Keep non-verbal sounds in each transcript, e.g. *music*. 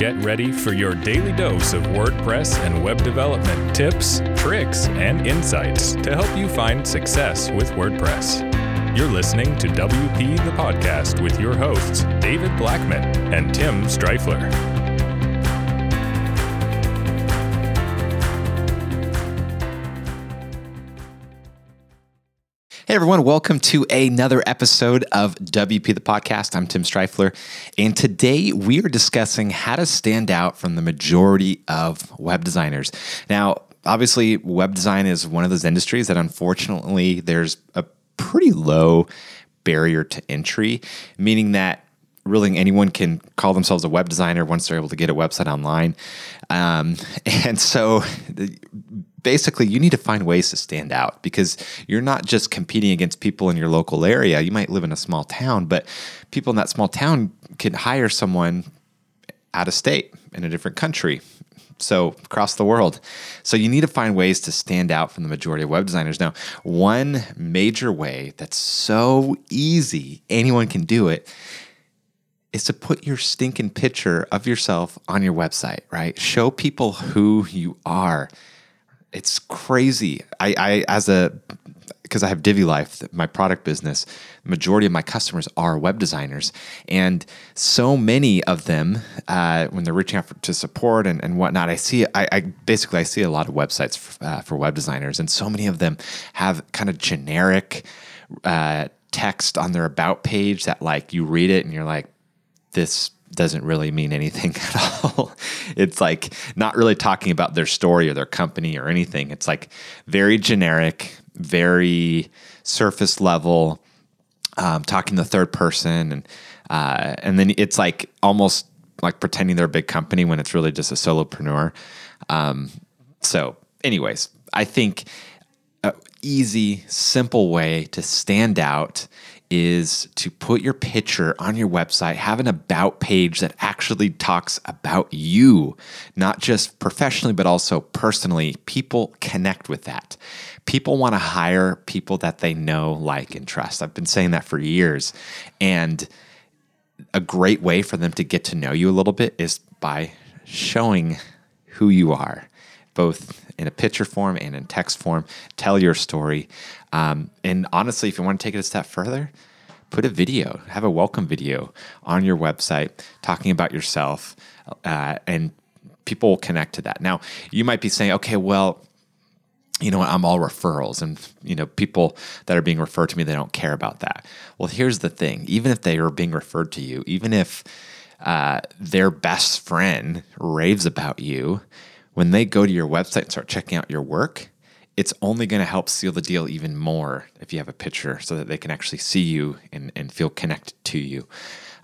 Get ready for your daily dose of WordPress and web development tips, tricks, and insights to help you find success with WordPress. You're listening to WP the Podcast with your hosts, David Blackman and Tim Strifler. Hey everyone, welcome to another episode of WP the Podcast. I'm Tim Strifler, and today we are discussing how to stand out from the majority of web designers. Now, obviously, web design is one of those industries that unfortunately there's a pretty low barrier to entry, meaning that really anyone can call themselves a web designer once they're able to get a website online. Um, *laughs* and so basically you need to find ways to stand out because you're not just competing against people in your local area. You might live in a small town, but people in that small town can hire someone out of state in a different country. So across the world. So you need to find ways to stand out from the majority of web designers. Now, one major way that's so easy, anyone can do it, is to put your stinking picture of yourself on your website, right? Show people who you are it's crazy. I, I as a because I have Divi Life, my product business, majority of my customers are web designers, and so many of them, uh, when they're reaching out to support and, and whatnot, I see, I, I, basically I see a lot of websites for, uh, for, web designers, and so many of them have kind of generic uh, text on their about page that like you read it and you're like, this doesn't really mean anything *laughs* at all. it's like not really talking about their story or their company or anything. It's like very generic, very surface level, um, talking the third person, and uh, and then it's like almost like pretending they're a big company when it's really just a solopreneur. Um, so, anyways, I think a easy, simple way to stand out is to put your picture on your website, have an about page that actually talks about you, not just professionally, but also personally. People connect with that. People want to hire people that they know, like, and trust. I've been saying that for years. And a great way for them to get to know you a little bit is by showing who you are, both in a picture form and in text form. Tell your story. Um, and honestly, if you want to take it a step further, put a video, have a welcome video on your website talking about yourself, uh, and people will connect to that. Now, you might be saying, okay, well, you know, I'm all referrals, and you know, people that are being referred to me, they don't care about that. Well, here's the thing: even if they are being referred to you, even if uh, their best friend raves about you, when they go to your website and start checking out your work, it's only going to help seal the deal even more if you have a picture so that they can actually see you and, and feel connected to you.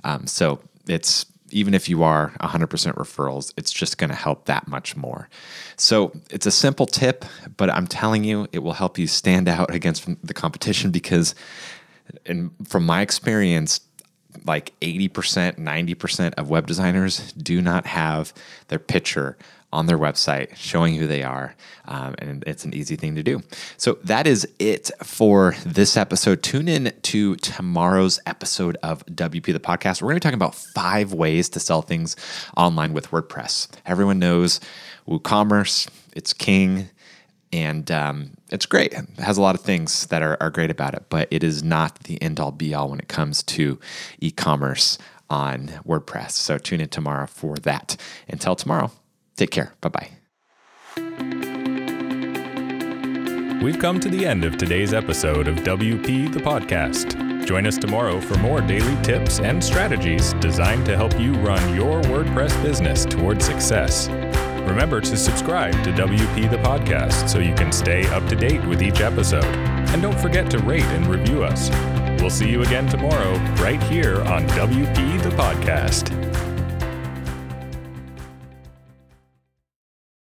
Um, so it's even if you are 100% referrals, it's just going to help that much more. So it's a simple tip, but I'm telling you, it will help you stand *laughs* out against the competition because, and from my experience, like 80%, 90% of web designers do not have their picture on their website showing who they are. Um, and it's an easy thing to do. So that is it for this episode. Tune in to tomorrow's episode of WP the podcast. We're going to be talking about five ways to sell things online with WordPress. Everyone knows WooCommerce, it's king. And um, it's great. It has a lot of things that are, are great about it, but it is not the end all be all when it comes to e commerce on WordPress. So tune in tomorrow for that. Until tomorrow, Take care. Bye bye. We've come to the end of today's episode of WP the Podcast. Join us tomorrow for more daily tips and strategies designed to help you run your WordPress business toward success. Remember to subscribe to WP the Podcast so you can stay up to date with each episode. And don't forget to rate and review us. We'll see you again tomorrow, right here on WP the Podcast.